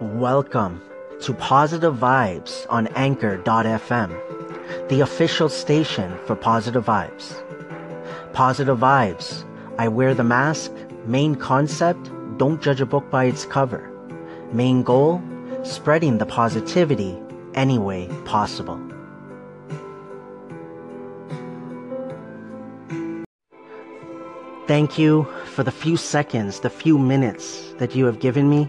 Welcome to Positive Vibes on Anchor.fm, the official station for Positive Vibes. Positive Vibes. I wear the mask. Main concept don't judge a book by its cover. Main goal spreading the positivity any way possible. Thank you for the few seconds, the few minutes that you have given me.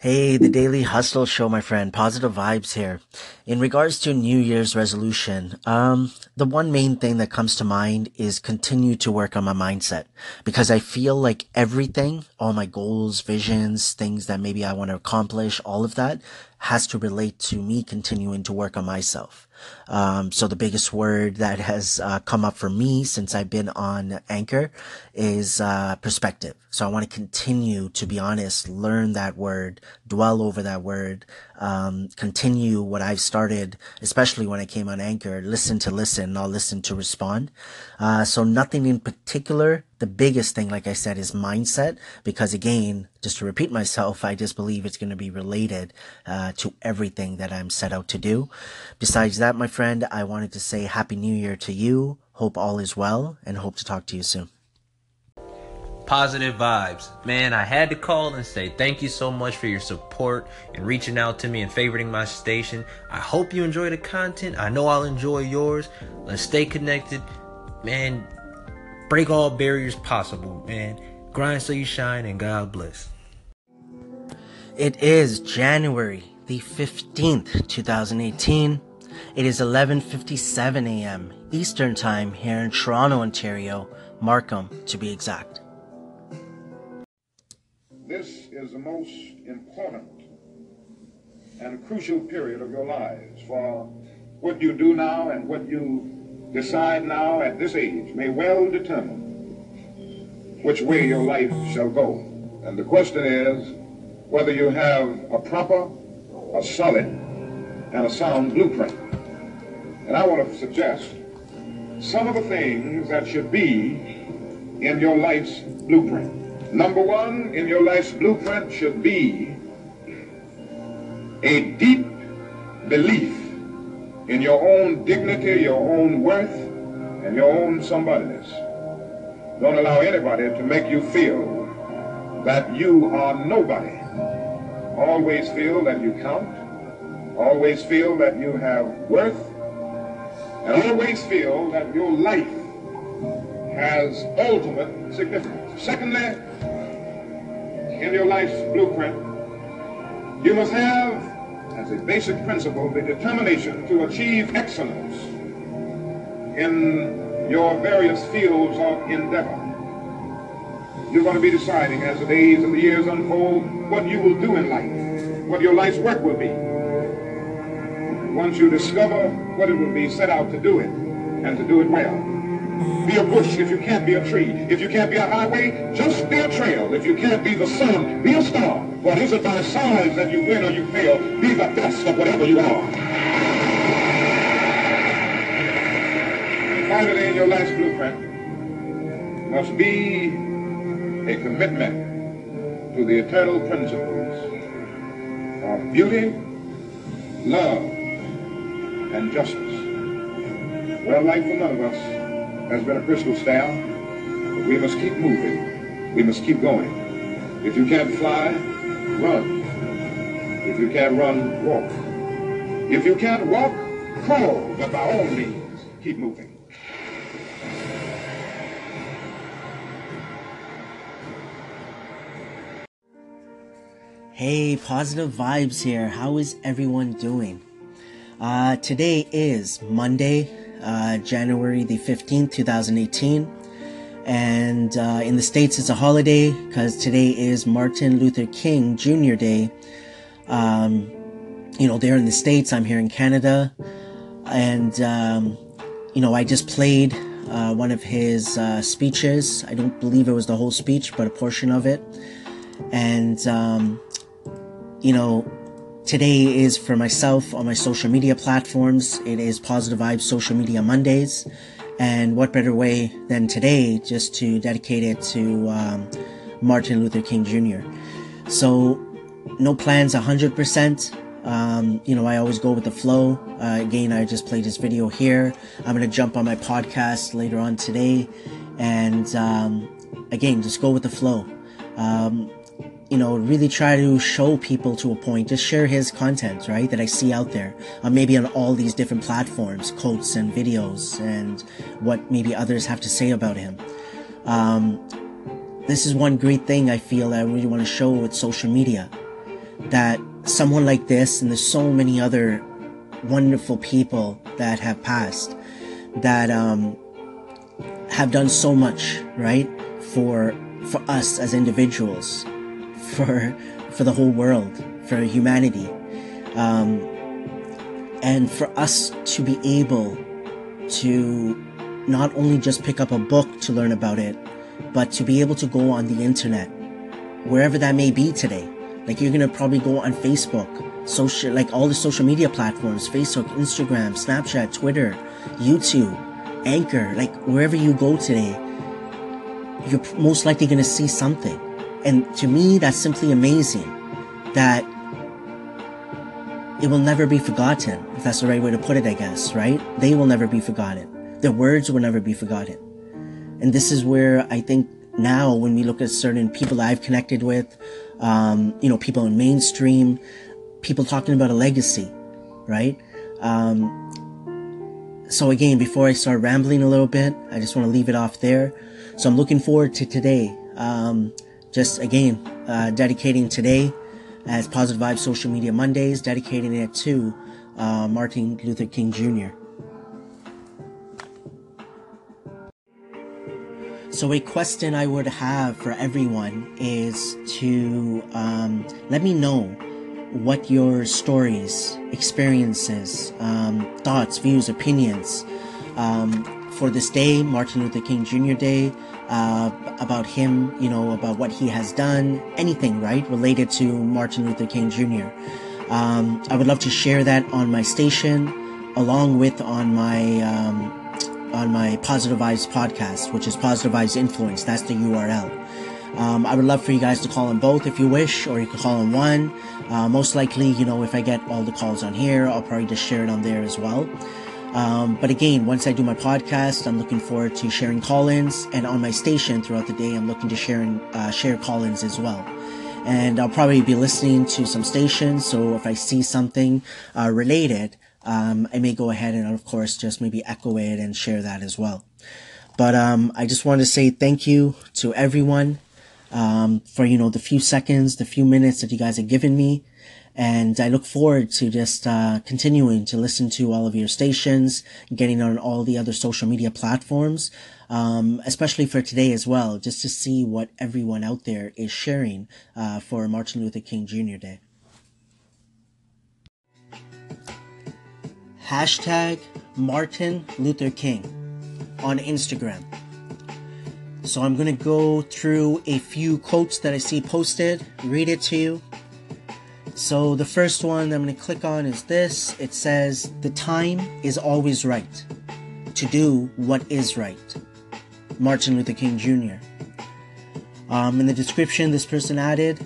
Hey, the Daily Hustle Show, my friend. Positive vibes here. In regards to New Year's resolution, um, the one main thing that comes to mind is continue to work on my mindset because I feel like everything, all my goals, visions, things that maybe I want to accomplish, all of that has to relate to me continuing to work on myself. Um, so the biggest word that has uh, come up for me since I've been on Anchor is uh, perspective. So I want to continue to be honest, learn that word, dwell over that word, um, continue what I've started, especially when I came on Anchor, listen to listen, not listen to respond. Uh, so nothing in particular. The biggest thing, like I said, is mindset, because again, just to repeat myself, I just believe it's going to be related, uh, to everything that I'm set out to do. Besides that, my friend, I wanted to say Happy New Year to you. Hope all is well and hope to talk to you soon positive vibes. Man, I had to call and say thank you so much for your support and reaching out to me and favoriting my station. I hope you enjoy the content. I know I'll enjoy yours. Let's stay connected. Man, break all barriers possible, man. Grind so you shine and God bless. It is January the 15th, 2018. It is 11:57 a.m. Eastern Time here in Toronto, Ontario, Markham to be exact. Is the most important and crucial period of your lives, for what you do now and what you decide now at this age may well determine which way your life shall go. And the question is whether you have a proper, a solid, and a sound blueprint. And I want to suggest some of the things that should be in your life's blueprint. Number one in your life's blueprint should be a deep belief in your own dignity, your own worth, and your own somebodyness. Don't allow anybody to make you feel that you are nobody. Always feel that you count. Always feel that you have worth. And always feel that your life has ultimate significance. Secondly, in your life's blueprint, you must have, as a basic principle, the determination to achieve excellence in your various fields of endeavor. You're going to be deciding as the days and the years unfold what you will do in life, what your life's work will be. Once you discover what it will be, set out to do it and to do it well. Be a bush if you can't be a tree. If you can't be a highway, just be a trail. If you can't be the sun, be a star. For it isn't by signs that you win or you fail. Be the best of whatever you are. Finally, in your last blueprint must be a commitment to the eternal principles of beauty, love, and justice. Well, for none of us has been a crystal staff. But we must keep moving. We must keep going. If you can't fly, run. If you can't run, walk. If you can't walk, crawl. But by all means, keep moving. Hey, positive vibes here. How is everyone doing? Uh, today is Monday, uh, January the 15th, 2018. And uh, in the States, it's a holiday because today is Martin Luther King Jr. Day. Um, you know, they're in the States, I'm here in Canada. And, um, you know, I just played uh, one of his uh, speeches. I don't believe it was the whole speech, but a portion of it. And, um, you know, today is for myself on my social media platforms. It is Positive Vibes Social Media Mondays. And what better way than today just to dedicate it to um, Martin Luther King Jr. So, no plans 100%. Um, you know, I always go with the flow. Uh, again, I just played this video here. I'm going to jump on my podcast later on today. And um, again, just go with the flow. Um, you know, really try to show people to a point, just share his content, right? That I see out there, uh, maybe on all these different platforms, quotes and videos, and what maybe others have to say about him. Um, this is one great thing I feel I really want to show with social media that someone like this, and there's so many other wonderful people that have passed that um, have done so much, right, for for us as individuals for for the whole world, for humanity, um, and for us to be able to not only just pick up a book to learn about it, but to be able to go on the internet, wherever that may be today. Like you're gonna probably go on Facebook, social, like all the social media platforms, Facebook, Instagram, Snapchat, Twitter, YouTube, Anchor, like wherever you go today, you're most likely gonna see something. And to me, that's simply amazing that it will never be forgotten, if that's the right way to put it, I guess, right? They will never be forgotten. Their words will never be forgotten. And this is where I think now, when we look at certain people I've connected with, um, you know, people in mainstream, people talking about a legacy, right? Um, so again, before I start rambling a little bit, I just want to leave it off there. So I'm looking forward to today. Um, just again, uh, dedicating today as Positive Vibes Social Media Mondays, dedicating it to uh, Martin Luther King Jr. So, a question I would have for everyone is to um, let me know what your stories, experiences, um, thoughts, views, opinions um, for this day, Martin Luther King Jr. Day, uh, about him, you know, about what he has done, anything, right, related to Martin Luther King Jr. Um, I would love to share that on my station, along with on my um, on my Positive Vibes podcast, which is Positive Vibes Influence. That's the URL. Um, I would love for you guys to call on both if you wish, or you can call on one. Uh, most likely, you know, if I get all the calls on here, I'll probably just share it on there as well. Um, but again, once I do my podcast, I'm looking forward to sharing call-ins, and on my station throughout the day, I'm looking to share uh, share call-ins as well. And I'll probably be listening to some stations, so if I see something uh, related, um, I may go ahead and, of course, just maybe echo it and share that as well. But um, I just want to say thank you to everyone um, for you know the few seconds, the few minutes that you guys have given me. And I look forward to just uh, continuing to listen to all of your stations, getting on all the other social media platforms, um, especially for today as well, just to see what everyone out there is sharing uh, for Martin Luther King Jr. Day. Hashtag Martin Luther King on Instagram. So I'm going to go through a few quotes that I see posted, read it to you, so the first one I'm going to click on is this. It says, The time is always right to do what is right. Martin Luther King Jr. Um, in the description, this person added,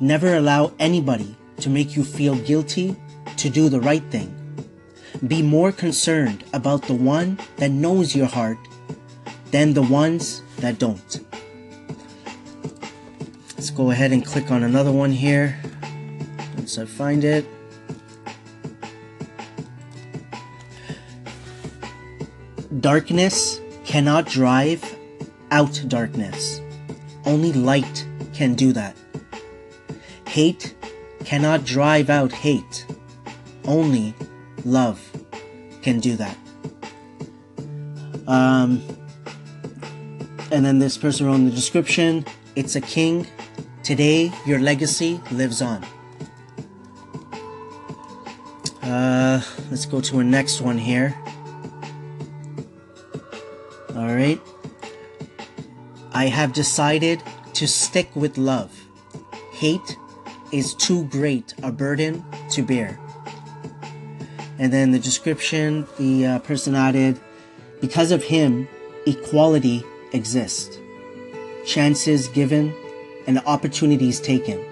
Never allow anybody to make you feel guilty to do the right thing. Be more concerned about the one that knows your heart than the ones that don't. Let's go ahead and click on another one here. I find it. Darkness cannot drive out darkness. Only light can do that. Hate cannot drive out hate. Only love can do that. Um, and then this person wrote in the description, it's a king. Today, your legacy lives on. Uh, let's go to our next one here. All right. I have decided to stick with love. Hate is too great a burden to bear. And then the description, the uh, person added, because of him, equality exists. Chances given and opportunities taken.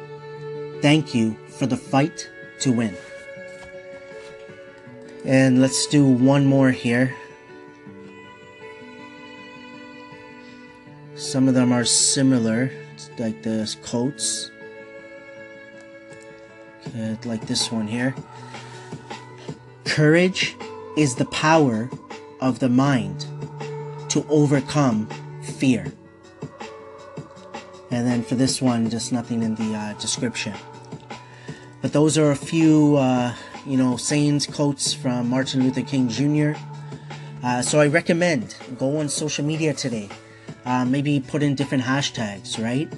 Thank you for the fight to win. And let's do one more here. Some of them are similar, like the coats. Okay, like this one here. Courage is the power of the mind to overcome fear. And then for this one, just nothing in the uh, description. But those are a few, uh, you know, sayings, quotes from Martin Luther King Jr. Uh, so I recommend go on social media today. Uh, maybe put in different hashtags, right?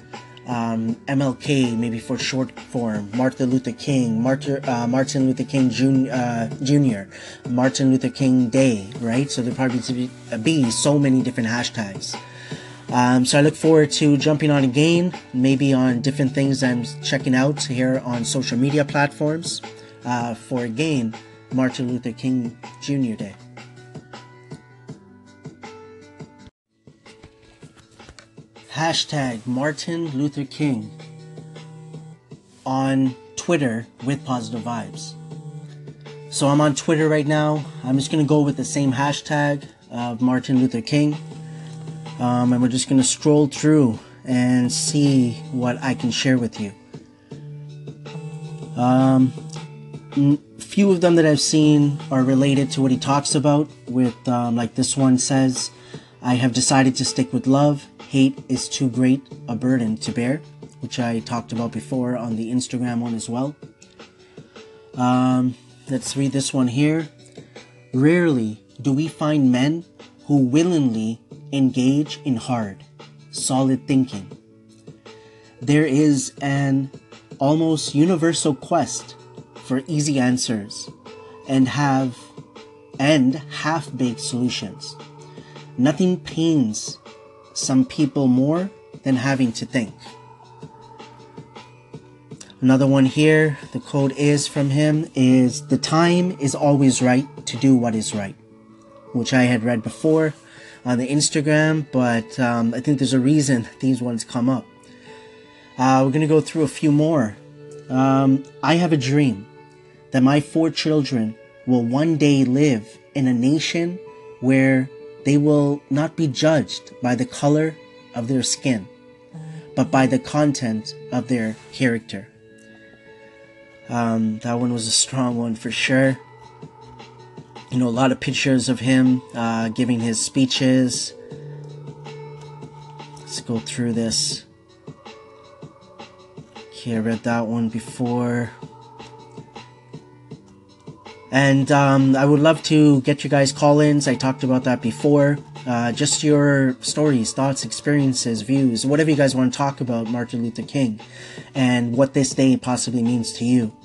Um, MLK, maybe for short form, Martin Luther King, Martin, uh, Martin Luther King Jun- uh, Jr., Martin Luther King Day, right? So there probably be, be so many different hashtags. Um, so I look forward to jumping on again, maybe on different things I'm checking out here on social media platforms uh, for again Martin Luther King Jr. Day. Hashtag Martin Luther King on Twitter with positive vibes. So I'm on Twitter right now. I'm just gonna go with the same hashtag of Martin Luther King. Um, and we're just gonna scroll through and see what I can share with you. Um, few of them that I've seen are related to what he talks about. With um, like this one says, "I have decided to stick with love. Hate is too great a burden to bear," which I talked about before on the Instagram one as well. Um, let's read this one here. Rarely do we find men who willingly engage in hard, solid thinking. There is an almost universal quest for easy answers and have and half-baked solutions. Nothing pains some people more than having to think. Another one here, the quote is from him is the time is always right to do what is right, which I had read before on the Instagram, but um, I think there's a reason these ones come up. Uh, we're gonna go through a few more. Um, I have a dream that my four children will one day live in a nation where they will not be judged by the color of their skin, but by the content of their character. Um, that one was a strong one for sure. You know, a lot of pictures of him uh, giving his speeches. Let's go through this. Okay, I read that one before. And um, I would love to get you guys call ins. I talked about that before. Uh, just your stories, thoughts, experiences, views, whatever you guys want to talk about Martin Luther King and what this day possibly means to you.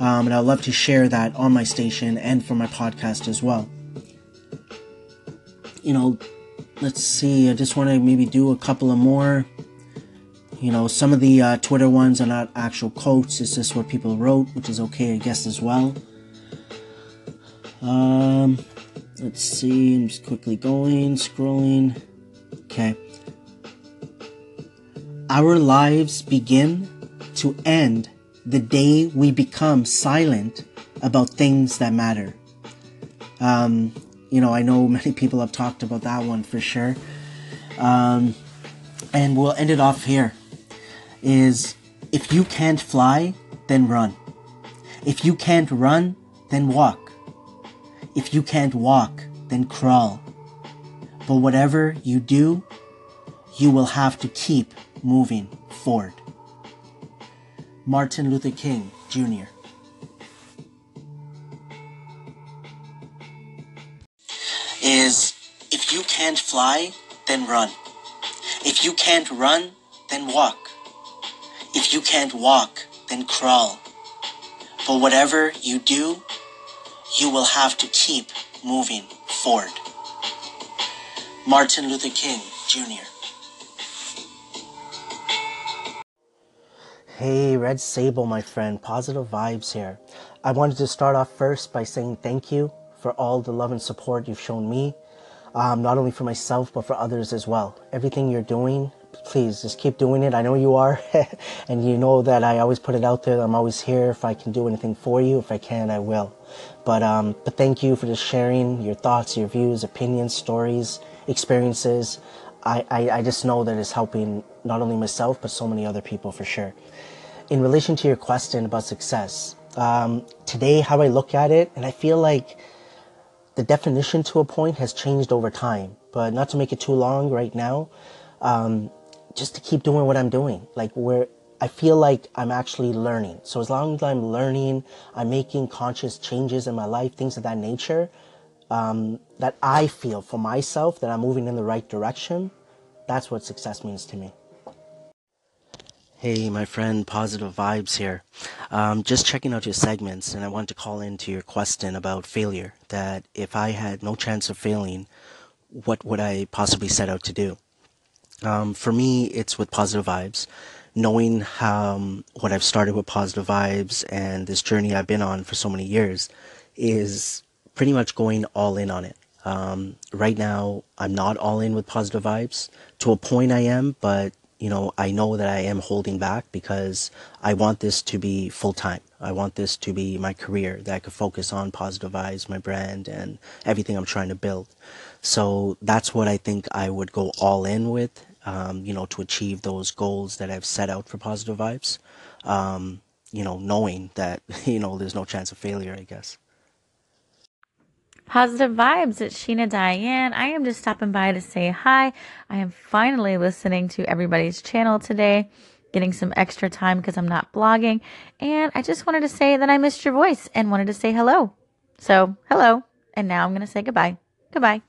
Um, and I'd love to share that on my station and for my podcast as well. You know, let's see. I just want to maybe do a couple of more. You know, some of the uh, Twitter ones are not actual quotes, it's just what people wrote, which is okay, I guess, as well. Um, let's see. I'm just quickly going, scrolling. Okay. Our lives begin to end the day we become silent about things that matter. Um, you know, I know many people have talked about that one for sure. Um, and we'll end it off here. Is if you can't fly, then run. If you can't run, then walk. If you can't walk, then crawl. But whatever you do, you will have to keep moving forward. Martin Luther King Jr. Is if you can't fly, then run. If you can't run, then walk. If you can't walk, then crawl. But whatever you do, you will have to keep moving forward. Martin Luther King Jr. Hey, Red Sable, my friend. Positive vibes here. I wanted to start off first by saying thank you for all the love and support you've shown me, um, not only for myself, but for others as well. Everything you're doing, please just keep doing it. I know you are, and you know that I always put it out there. I'm always here. If I can do anything for you, if I can, I will. But, um, but thank you for just sharing your thoughts, your views, opinions, stories, experiences. I, I, I just know that it's helping not only myself, but so many other people for sure in relation to your question about success, um, today how I look at it, and I feel like the definition to a point has changed over time. But not to make it too long right now, um, just to keep doing what I'm doing. Like where I feel like I'm actually learning. So as long as I'm learning, I'm making conscious changes in my life, things of that nature, um, that I feel for myself that I'm moving in the right direction. That's what success means to me. Hey, my friend, Positive Vibes here. Um, just checking out your segments, and I want to call into your question about failure. That if I had no chance of failing, what would I possibly set out to do? Um, for me, it's with Positive Vibes. Knowing how um, what I've started with Positive Vibes and this journey I've been on for so many years is pretty much going all in on it. Um, right now, I'm not all in with Positive Vibes. To a point, I am, but you know, I know that I am holding back because I want this to be full time. I want this to be my career that I could focus on positive vibes, my brand, and everything I'm trying to build. So that's what I think I would go all in with, um, you know, to achieve those goals that I've set out for positive vibes. Um, you know, knowing that, you know, there's no chance of failure, I guess. Positive vibes. It's Sheena Diane. I am just stopping by to say hi. I am finally listening to everybody's channel today, getting some extra time because I'm not blogging. And I just wanted to say that I missed your voice and wanted to say hello. So, hello. And now I'm going to say goodbye. Goodbye.